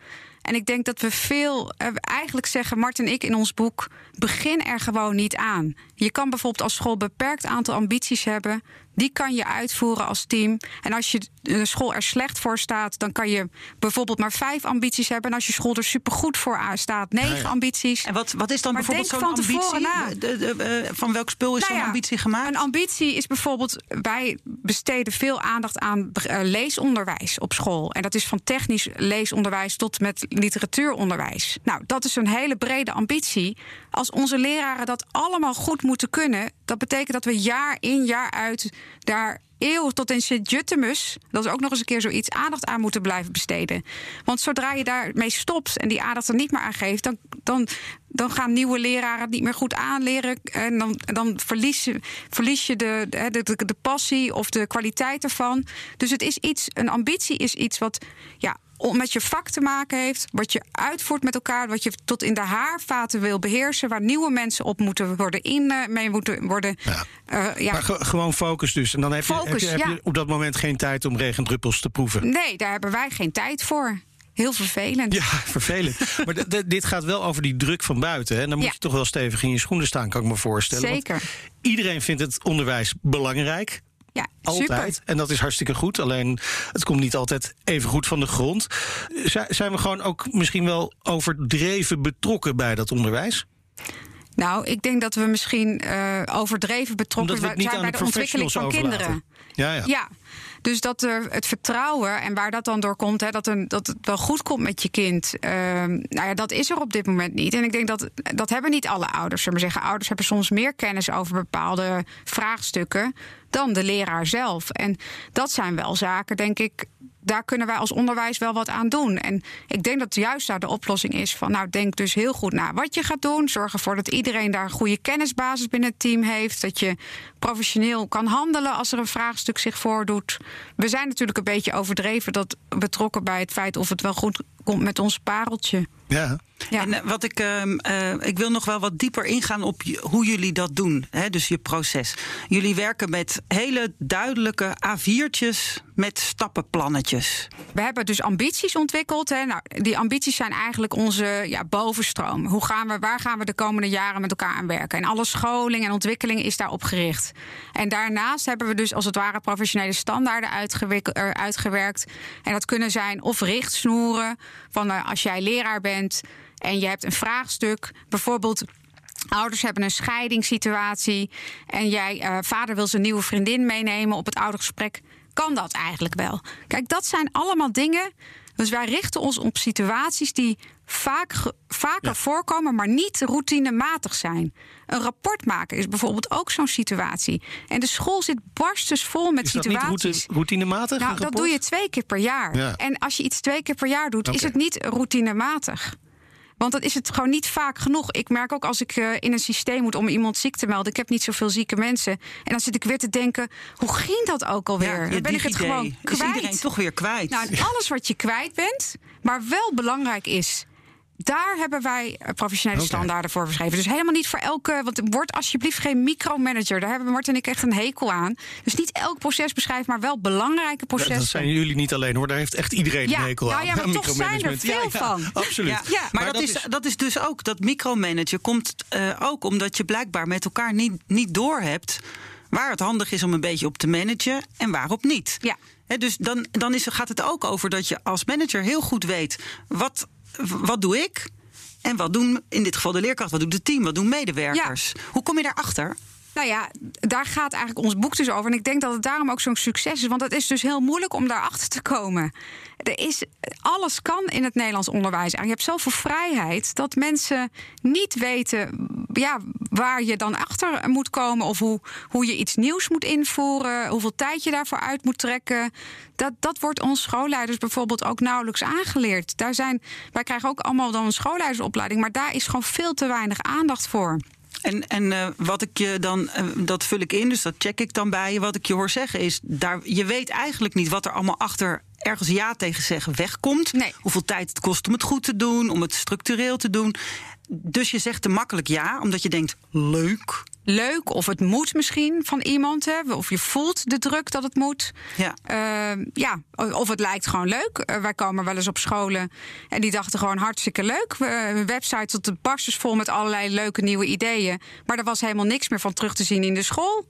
En ik denk dat we veel, eh, eigenlijk zeggen Mart en ik in ons boek, begin er gewoon niet aan. Je kan bijvoorbeeld als school een beperkt aantal ambities hebben. Die kan je uitvoeren als team. En als je een school er slecht voor staat, dan kan je bijvoorbeeld maar vijf ambities hebben. En als je school er supergoed voor staat, negen ambities. En wat, wat is dan Maar bijvoorbeeld zo'n van tevoren ambitie? na. De- de- eh, van welk spul is Nou zo'n ja, ambitie gemaakt? Een ambitie is bijvoorbeeld, wij besteden veel aandacht aan eh, leesonderwijs op school. En dat is van technisch leesonderwijs tot met literatuuronderwijs. Nou, dat is een hele brede ambitie. Als onze leraren dat allemaal goed moeten kunnen, dat betekent dat we jaar in jaar uit daar eeuwig tot in Sint-Juttemus, dat is ook nog eens een keer zoiets, aandacht aan moeten blijven besteden. Want zodra je daarmee stopt en die aandacht er niet meer aan geeft, dan, dan, dan gaan nieuwe leraren het niet meer goed aanleren. En dan, dan verlies, je, verlies je de, de, de, de passie of de kwaliteit ervan. Dus het is iets, een ambitie is iets wat ja, met je vak te maken heeft, wat je uitvoert met elkaar, wat je tot in de haarvaten wil beheersen, waar nieuwe mensen op moeten worden in, eh, mee moeten worden. Ja. eh, ja, Maar ge- gewoon focus dus. En dan heb je, heb, je, heb ja. je op dat moment geen tijd om regendruppels te proeven. Nee, daar hebben wij geen tijd voor. Heel vervelend. Ja, <laughs> vervelend. maar dit gaat wel over die druk van buiten. Hè? En dan moet Ja. je toch wel stevig in je schoenen staan, kan ik me voorstellen. Want Zeker. iedereen vindt het onderwijs belangrijk. Ja, Altijd. super. En dat is hartstikke goed. Alleen het komt niet altijd even goed van de grond. Zi- Zijn we gewoon ook misschien wel overdreven betrokken bij dat onderwijs? Nou, ik denk dat we misschien eh, overdreven betrokken zijn bij de de ontwikkeling van overlaten. kinderen. Ja, ja. Ja, dus dat er het vertrouwen en waar dat dan door komt, hè, dat, een, dat het wel goed komt met je kind. ehm, nou ja, dat is er op dit moment niet. En ik denk dat dat hebben niet alle ouders. Zullen we zeggen, ouders hebben soms meer kennis over bepaalde vraagstukken dan de leraar zelf. En dat zijn wel zaken, denk ik. Daar kunnen wij als onderwijs wel wat aan doen. En ik denk dat juist daar de oplossing is van, nou, denk dus heel goed na wat je gaat doen. Zorg ervoor dat iedereen daar een goede kennisbasis binnen het team heeft. Dat je professioneel kan handelen als er een vraagstuk zich voordoet. We zijn natuurlijk een beetje overdreven dat betrokken bij het feit of het wel goed komt met ons pareltje. Ja. Ja. En eh, wat ik, ehm, eh, ik wil nog wel wat dieper ingaan op hoe jullie dat doen. Hè, dus je proces. Jullie werken met hele duidelijke A4'tjes met stappenplannetjes. We hebben dus ambities ontwikkeld. Hè. Nou, die ambities zijn eigenlijk onze ja, bovenstroom. Hoe gaan we, waar gaan we de komende jaren met elkaar aan werken? En alle scholing en ontwikkeling is daarop gericht. En daarnaast hebben we dus als het ware professionele standaarden uitgewerkt. En dat kunnen zijn of richtsnoeren. Van eh, als jij leraar bent en je hebt een vraagstuk, bijvoorbeeld. Ouders hebben een scheidingssituatie en jij, eh, vader wil zijn nieuwe vriendin meenemen op het oudergesprek. Kan dat eigenlijk wel? Kijk, dat zijn allemaal dingen. Dus wij richten ons op situaties die vaak, vaker voorkomen, maar niet routinematig zijn. Een rapport maken is bijvoorbeeld ook zo'n situatie. En de school zit barstensvol met Is dat niet situaties. route- routinematig? Nou, dat doe je twee keer per jaar. Ja. En als je iets twee keer per jaar doet, is het niet routinematig. Want dat is het gewoon niet vaak genoeg. Ik merk ook als ik eh, in een systeem moet om iemand ziek te melden. Ik heb niet zoveel zieke mensen. En dan zit ik weer te denken: hoe ging dat ook alweer? je dan ben ik het gewoon is kwijt. iedereen toch weer kwijt. Nou, alles wat je kwijt bent, maar wel belangrijk is. Daar hebben wij eh, professionele standaarden voor geschreven. Dus helemaal niet voor elke. Want word alsjeblieft geen micromanager. Daar hebben Mart en ik echt een hekel aan. Dus niet elk proces beschrijven, maar wel belangrijke processen. dat zijn jullie niet alleen hoor, daar heeft echt iedereen Ja, een hekel nou aan. ja, maar aan toch zijn er veel ja, ja, van. <laughs> Absoluut. Ja, Ja, maar, dat, is, dat is dus ook, dat micromanagen komt eh, ook omdat je blijkbaar met elkaar niet, niet doorhebt waar het handig is om een beetje op te managen en waarop niet. Ja. Hè, dus dan, dan is, gaat het ook over dat je als manager heel goed weet wat, wat doe ik en wat doen in dit geval de leerkracht, wat doet het team, wat doen medewerkers. Hoe kom je daarachter? Nou ja, daar gaat eigenlijk ons boek dus over. En ik denk dat het daarom ook zo'n succes is. Want het is dus heel moeilijk om daarachter te komen. Er is, alles kan in het Nederlands onderwijs. Je hebt zoveel vrijheid dat mensen niet weten ja, waar je dan achter moet komen. Of hoe, hoe je iets nieuws moet invoeren. Hoeveel tijd je daarvoor uit moet trekken. Dat, dat wordt ons schoolleiders bijvoorbeeld ook nauwelijks aangeleerd. Daar zijn, wij krijgen ook allemaal dan een schoolleidersopleiding. Maar daar is gewoon veel te weinig aandacht voor. En, en uh, wat ik je dan, uh, dat vul ik in, dus dat check ik dan bij je. Wat ik je hoor zeggen is, daar, je weet eigenlijk niet wat er allemaal achter ergens ja tegen zeggen wegkomt. Nee. Hoeveel tijd het kost om het goed te doen, om het structureel te doen. Dus je zegt te makkelijk ja, omdat je denkt, leuk. Leuk, of het moet misschien van iemand. Hè, of je voelt de druk dat het moet. Ja. Uh, ja, of het lijkt gewoon leuk. Uh, wij komen wel eens op scholen en die dachten gewoon hartstikke leuk. Een website tot de barstjes vol met allerlei leuke nieuwe ideeën. Maar er was helemaal niks meer van terug te zien in de school.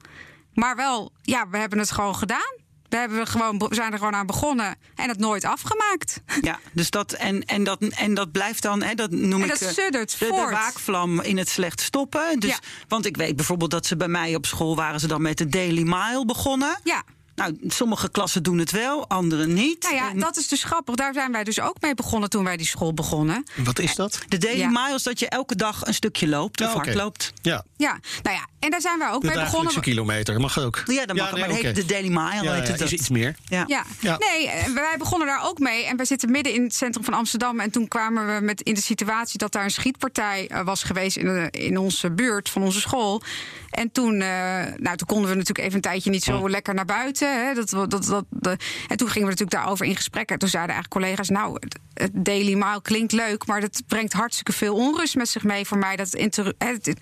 Maar wel, ja, we hebben het gewoon gedaan. We, hebben gewoon, we zijn er gewoon aan begonnen en het nooit afgemaakt. <laughs> Ja, dus dat en, en, dat, en dat blijft dan, hè, dat noem en ik dat suddert de, de, voort. waakvlam in het slecht stoppen. Dus, Ja. Want ik weet bijvoorbeeld dat ze bij mij op school waren ze dan met de Daily Mile begonnen. Ja. Nou, sommige klassen doen het wel, andere niet. Nou ja, En dat is dus grappig. Daar zijn wij dus ook mee begonnen toen wij die school begonnen. Wat is dat? de Daily Ja. Mile is dat je elke dag een stukje loopt of Ja, hard loopt. Ja, Ja, nou ja, en daar zijn wij ook de mee dagelijkse begonnen. kilometer mag ook. Ja, dat mag nee, maar heet de Daily Mile. Ja, heet ja, het dat. is iets meer. Ja. Ja. Ja. nee, eh, wij begonnen daar ook mee. En wij zitten midden in het centrum van Amsterdam. En toen kwamen we met in de situatie dat daar een schietpartij eh, was geweest in, de- in onze buurt van onze school. En toen, eh, nou, toen konden we natuurlijk even een tijdje niet zo lekker naar buiten. Hè. Dat, dat, dat, dat- en toen gingen we natuurlijk daarover in gesprek. En toen zeiden eigenlijk collega's: Nou, het, Daily Mail klinkt leuk, maar dat brengt hartstikke veel onrust met zich mee voor mij. Dat het, het,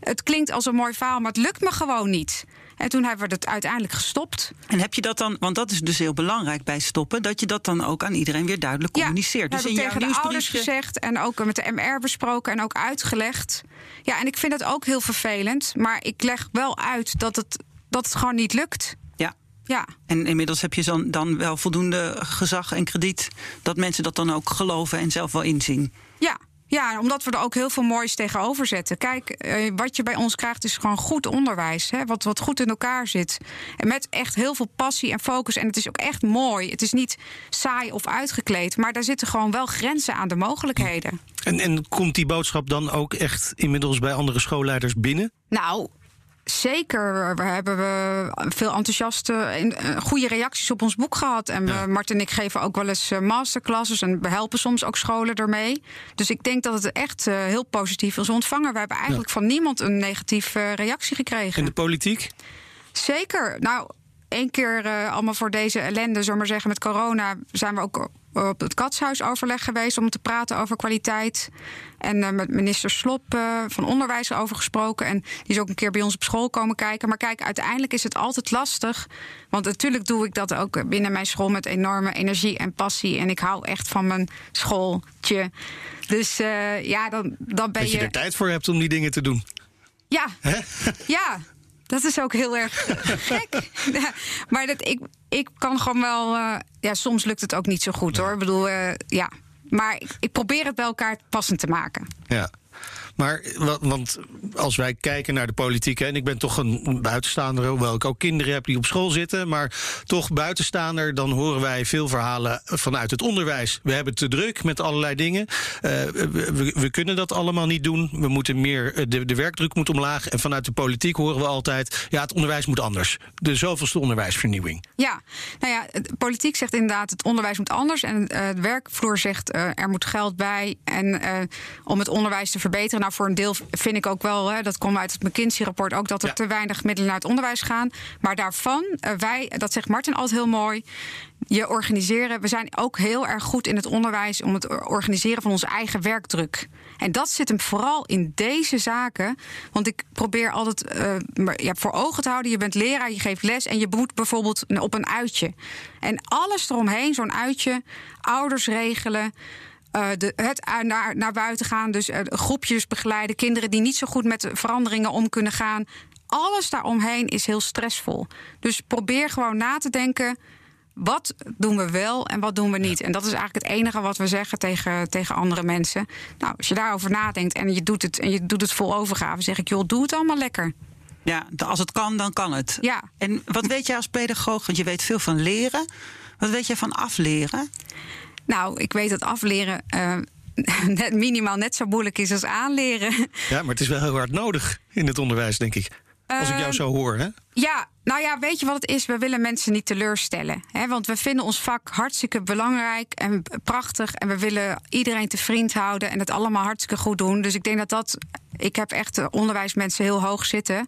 het klinkt als een mooi verhaal, maar het lukt me gewoon niet. En toen hebben we het uiteindelijk gestopt. En heb je dat dan, want dat is dus heel belangrijk bij stoppen, dat je dat dan ook aan iedereen weer duidelijk communiceert. Ja, dus in tegen de ouders gezegd en ook met de MR besproken en ook uitgelegd. Ja, en ik vind het ook heel vervelend, maar ik leg wel uit dat het, dat het gewoon niet lukt. Ja. Ja. En inmiddels heb je dan wel voldoende gezag en krediet dat mensen dat dan ook geloven en zelf wel inzien. Ja. Ja, omdat we er ook heel veel moois tegenover zetten. Kijk, eh, wat je bij ons krijgt is gewoon goed onderwijs. Hè, wat, wat goed in elkaar zit. En met echt heel veel passie en focus. En het is ook echt mooi. Het is niet saai of uitgekleed. Maar daar zitten gewoon wel grenzen aan de mogelijkheden. En, en komt die boodschap dan ook echt inmiddels bij andere schoolleiders binnen? Nou, zeker. We hebben we veel enthousiaste, en, eh, goede reacties op ons boek gehad. En we, Martin en ik geven ook wel eens eh, masterclasses en we helpen soms ook scholen ermee. Dus ik denk dat het echt eh, heel positief is ontvangen. We hebben eigenlijk van niemand een negatieve reactie gekregen. En de politiek? Zeker. Nou, één keer eh, allemaal voor deze ellende, zullen we maar zeggen, met corona... zijn we ook op het katshuisoverleg geweest om te praten over kwaliteit. En eh, met minister Slop eh, van Onderwijs over gesproken. En die is ook een keer bij ons op school komen kijken. Maar kijk, uiteindelijk is het altijd lastig. Want natuurlijk doe ik dat ook binnen mijn school met enorme energie en passie. En ik hou echt van mijn schooltje. Dus ja, dan, dan ben Dat je er tijd voor hebt om die dingen te doen. ja, ja. Dat is ook heel erg <laughs> gek. Ja, maar dat, ik, ik kan gewoon wel. eh, ja, soms lukt het ook niet zo goed hoor. Ik bedoel, eh, ja. Maar ik, ik probeer het bij elkaar passend te maken. Ja. Maar, wa- want als wij kijken naar de politiek, en ik ben toch een buitenstaander, hoewel ik ook kinderen heb die op school zitten, maar toch buitenstaander, dan horen wij veel verhalen vanuit het onderwijs. We hebben het te druk met allerlei dingen. Eh, we, kunnen dat allemaal niet doen. We moeten meer, eh, de, werkdruk moet omlaag. En vanuit de politiek horen we altijd, ja, het onderwijs moet anders. De zoveelste onderwijsvernieuwing. Ja, nou ja, de politiek zegt inderdaad het onderwijs moet anders. En eh, de werkvloer zegt er moet geld bij. En om het onderwijs te verbeteren. Nou, voor een deel vind ik ook wel, hè, dat komt uit het McKinsey-rapport ook, dat er Ja. te weinig middelen naar het onderwijs gaan. Maar daarvan, eh, wij, dat zegt Martin altijd heel mooi. Je organiseren. We zijn ook heel erg goed in het onderwijs om het organiseren van onze eigen werkdruk. En dat zit hem vooral in deze zaken. Want ik probeer altijd maar ja, voor ogen te houden: je bent leraar, je geeft les en je moet bijvoorbeeld op een uitje. En alles eromheen, zo'n uitje, ouders regelen. Eh, de, het uit- naar, naar buiten gaan, dus eh, groepjes begeleiden, kinderen die niet zo goed met veranderingen om kunnen gaan. Alles daaromheen is heel stressvol. Dus probeer gewoon na te denken. Wat doen we wel en wat doen we niet? En dat is eigenlijk het enige wat we zeggen tegen, tegen andere mensen. Nou, als je daarover nadenkt en je doet het en je doet het vol overgave, zeg ik, joh, doe het allemaal lekker. Ja, als het kan, dan kan het. Ja. En wat weet jij als pedagoog? Want je weet veel van leren. Wat weet jij van afleren? Nou, ik weet dat afleren eh, <laughs> net minimaal net zo moeilijk is als aanleren. Ja, maar het is wel heel hard nodig in het onderwijs, denk ik. Als ik jou Ehm, zo hoor, hè? Ja, nou ja, weet je wat het is? We willen mensen niet teleurstellen. Hè? Want we vinden ons vak hartstikke belangrijk en prachtig. En we willen iedereen te vriend houden en het allemaal hartstikke goed doen. Dus ik denk dat dat. Ik heb echt onderwijsmensen heel hoog zitten.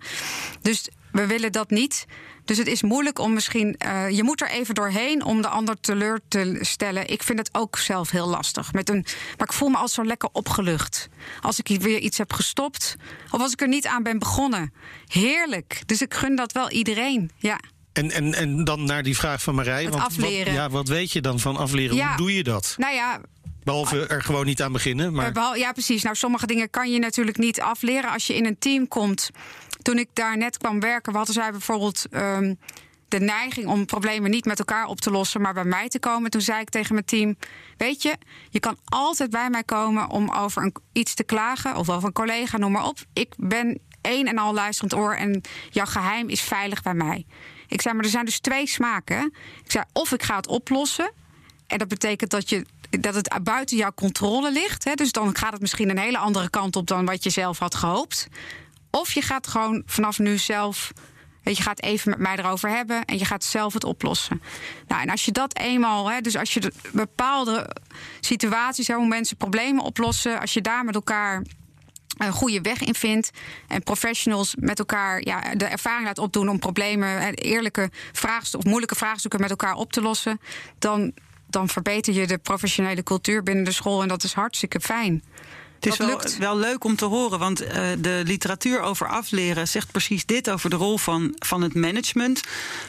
Dus we willen dat niet. Dus het is moeilijk om misschien. eh, je moet er even doorheen om de ander teleur te stellen. Ik vind het ook zelf heel lastig. Met een, maar ik voel me al zo lekker opgelucht. Als ik weer iets heb gestopt. Of als ik er niet aan ben begonnen. Heerlijk. Dus ik gun dat wel iedereen. Ja. En, en, en dan naar die vraag van Marij. Het want afleren. Wat, ja, wat weet je dan van afleren? Ja. Hoe doe je dat? Nou ja, Behalve er gewoon niet aan beginnen. Maar Ja, precies. Nou, sommige dingen kan je natuurlijk niet afleren als je in een team komt. Toen ik daar net kwam werken, hadden zij bijvoorbeeld ehm, de neiging om problemen niet met elkaar op te lossen, maar bij mij te komen. Toen zei ik tegen mijn team: Weet je, je kan altijd bij mij komen om over een, iets te klagen of over een collega, noem maar op. Ik ben één en al luisterend oor en jouw geheim is veilig bij mij. Ik zei, maar er zijn dus twee smaken. Ik zei, of ik ga het oplossen. En dat betekent dat, je, dat het buiten jouw controle ligt. Hè? Dus dan gaat het misschien een hele andere kant op dan wat je zelf had gehoopt. Of je gaat gewoon vanaf nu zelf. Je, gaat even met mij erover hebben en je gaat zelf het oplossen. Nou, en als je dat eenmaal, hè, dus als je de bepaalde situaties, hè, hoe mensen problemen oplossen, als je daar met elkaar een goede weg in vindt. En professionals met elkaar ja, de ervaring laat opdoen om problemen, eerlijke vraagstukken of moeilijke vraagstukken met elkaar op te lossen. Dan, dan verbeter je de professionele cultuur binnen de school. En dat is hartstikke fijn. Het is wel, lukt. wel leuk om te horen, want eh, de literatuur over afleren zegt precies dit over de rol van, van het management.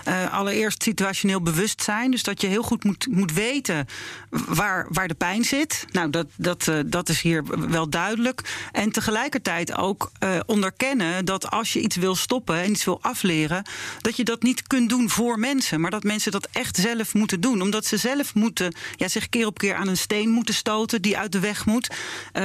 Eh, allereerst situationeel bewustzijn, dus dat je heel goed moet, moet weten waar, waar de pijn zit. Nou, dat, dat, eh, dat is hier wel duidelijk. En tegelijkertijd ook onderkennen dat als je iets wil stoppen en iets wil afleren, dat je dat niet kunt doen voor mensen, maar dat mensen dat echt zelf moeten doen. Omdat ze zelf moeten, ja, zich keer op keer aan een steen moeten stoten die uit de weg moet.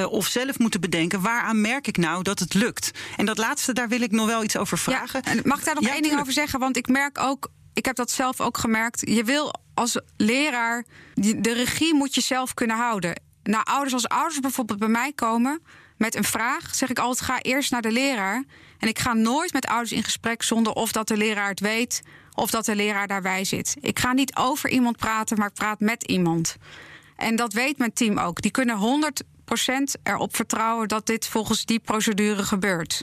of zelf moeten bedenken, waaraan merk ik nou dat het lukt? En dat laatste, daar wil ik nog wel iets over vragen. Ja, en mag ik daar nog Ja, één ding over zeggen? Want ik merk ook, ik heb dat zelf ook gemerkt. Je wil als leraar, de regie moet je zelf kunnen houden. Nou, ouders, als ouders bijvoorbeeld bij mij komen met een vraag, zeg ik altijd: ga eerst naar de leraar. En ik ga nooit met ouders in gesprek zonder of dat de leraar het weet of dat de leraar daarbij zit. Ik ga niet over iemand praten, maar ik praat met iemand. En dat weet mijn team ook. Die kunnen 100% erop vertrouwen dat dit volgens die procedure gebeurt.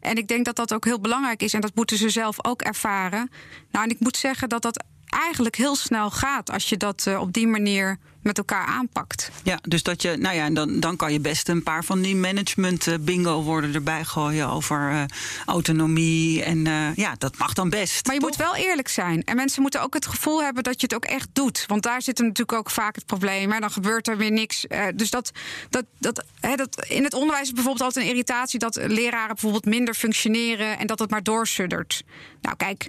En ik denk dat dat ook heel belangrijk is en dat moeten ze zelf ook ervaren. Nou, en ik moet zeggen dat dat eigenlijk heel snel gaat als je dat eh, op die manier met elkaar aanpakt. Ja, dus dat je, nou ja, en dan, dan kan je best een paar van die management eh, bingo woorden erbij gooien over eh, autonomie. En eh, ja, dat mag dan best. Maar je toch? moet wel eerlijk zijn. En mensen moeten ook het gevoel hebben dat je het ook echt doet. Want daar zit natuurlijk ook vaak het probleem. En dan gebeurt er weer niks. Dus dat, dat, dat, hè, dat, in het onderwijs is bijvoorbeeld altijd een irritatie dat leraren bijvoorbeeld minder functioneren en dat het maar doorsuddert. Nou, kijk,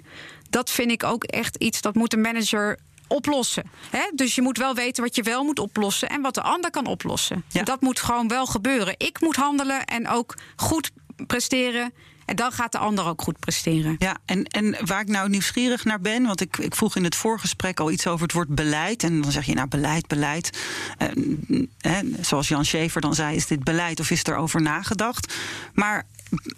dat vind ik ook echt iets dat moet een manager oplossen. Hè? Dus je moet wel weten wat je wel moet oplossen en wat de ander kan oplossen. Ja. Dat moet gewoon wel gebeuren. Ik moet handelen en ook goed presteren. En dan gaat de ander ook goed presteren. Ja, en, en waar ik nou nieuwsgierig naar ben, want ik, ik vroeg in het voorgesprek al iets over het woord beleid. En dan zeg je, nou, beleid, beleid. Eh, zoals Jan Schever dan zei, is dit beleid of is er over nagedacht? Maar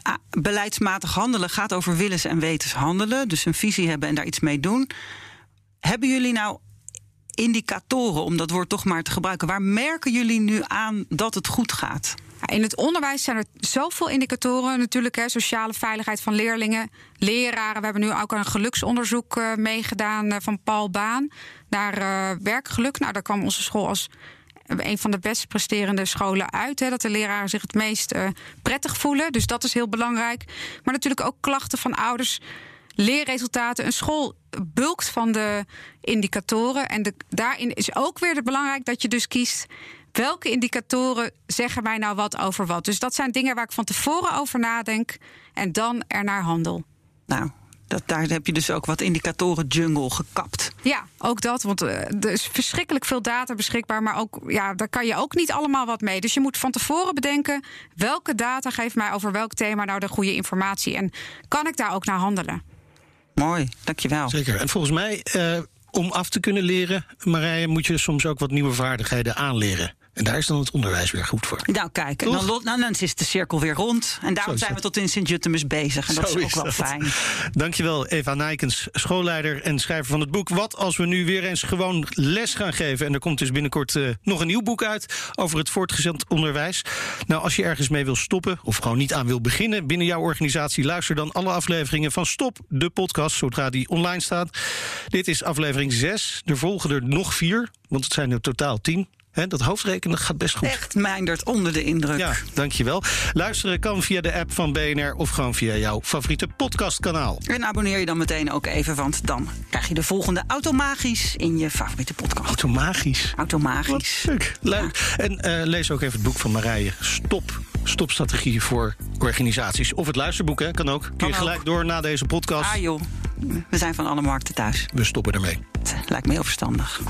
ah, beleidsmatig handelen gaat over willens en wetens handelen. Dus een visie hebben en daar iets mee doen. Hebben jullie nou indicatoren, om dat woord toch maar te gebruiken? Waar merken jullie nu aan dat het goed gaat? In het onderwijs zijn er zoveel indicatoren. Natuurlijk, hè, sociale veiligheid van leerlingen, leraren. We hebben nu ook een geluksonderzoek eh, meegedaan eh, van Paul Baan naar eh, werkgeluk. Nou, daar kwam onze school als een van de best presterende scholen uit. Hè, dat de leraren zich het meest prettig voelen. Dus dat is heel belangrijk. Maar natuurlijk ook klachten van ouders. Leerresultaten. Een school bulkt van de indicatoren. En de, daarin is ook weer het belangrijk dat je dus kiest. Welke indicatoren zeggen mij nou wat over wat? Dus dat zijn dingen waar ik van tevoren over nadenk en dan er naar handel. Nou, Dat, daar heb je dus ook wat indicatoren jungle gekapt. Ja, ook dat. Want eh, er is verschrikkelijk veel data beschikbaar. Maar ook, ja, daar kan je ook niet allemaal wat mee. Dus je moet van tevoren bedenken... welke data geeft mij over welk thema nou de goede informatie? En kan ik daar ook naar handelen? Mooi, dankjewel. Zeker. En volgens mij, eh, om af te kunnen leren, Marije, moet je soms ook wat nieuwe vaardigheden aanleren. En daar is dan het onderwijs weer goed voor. Nou, kijk, en dan, nou, dan is de cirkel weer rond. En daarom zijn we tot in Sint-Juttemus bezig. En dat Zo is ook wel dat. fijn. Dankjewel, Eva Nijkens, schoolleider en schrijver van het boek. Wat als we nu weer eens gewoon les gaan geven? En er komt dus binnenkort eh, nog een nieuw boek uit over het voortgezet onderwijs. Nou, als je ergens mee wil stoppen of gewoon niet aan wil beginnen binnen jouw organisatie, luister dan alle afleveringen van Stop, de podcast, zodra die online staat. Dit is aflevering 6. Er volgen er nog vier, want het zijn er totaal 10. Dat hoofdrekenen gaat best goed. Echt mijndert onder de indruk. Ja, dankjewel. Luisteren kan via de app van BNR of gewoon via jouw favoriete podcastkanaal. En abonneer je dan meteen ook even, want dan krijg je de volgende automagisch in je favoriete podcast. Automagisch. Automagisch. Leuk. Leuk. En eh, lees ook even het boek van Marije. Stop. Stopstrategie voor organisaties. Of het luisterboek, hè, kan ook. Kun je gelijk door na deze podcast. Ah joh, we zijn van alle markten thuis. We stoppen ermee. Het lijkt me heel verstandig.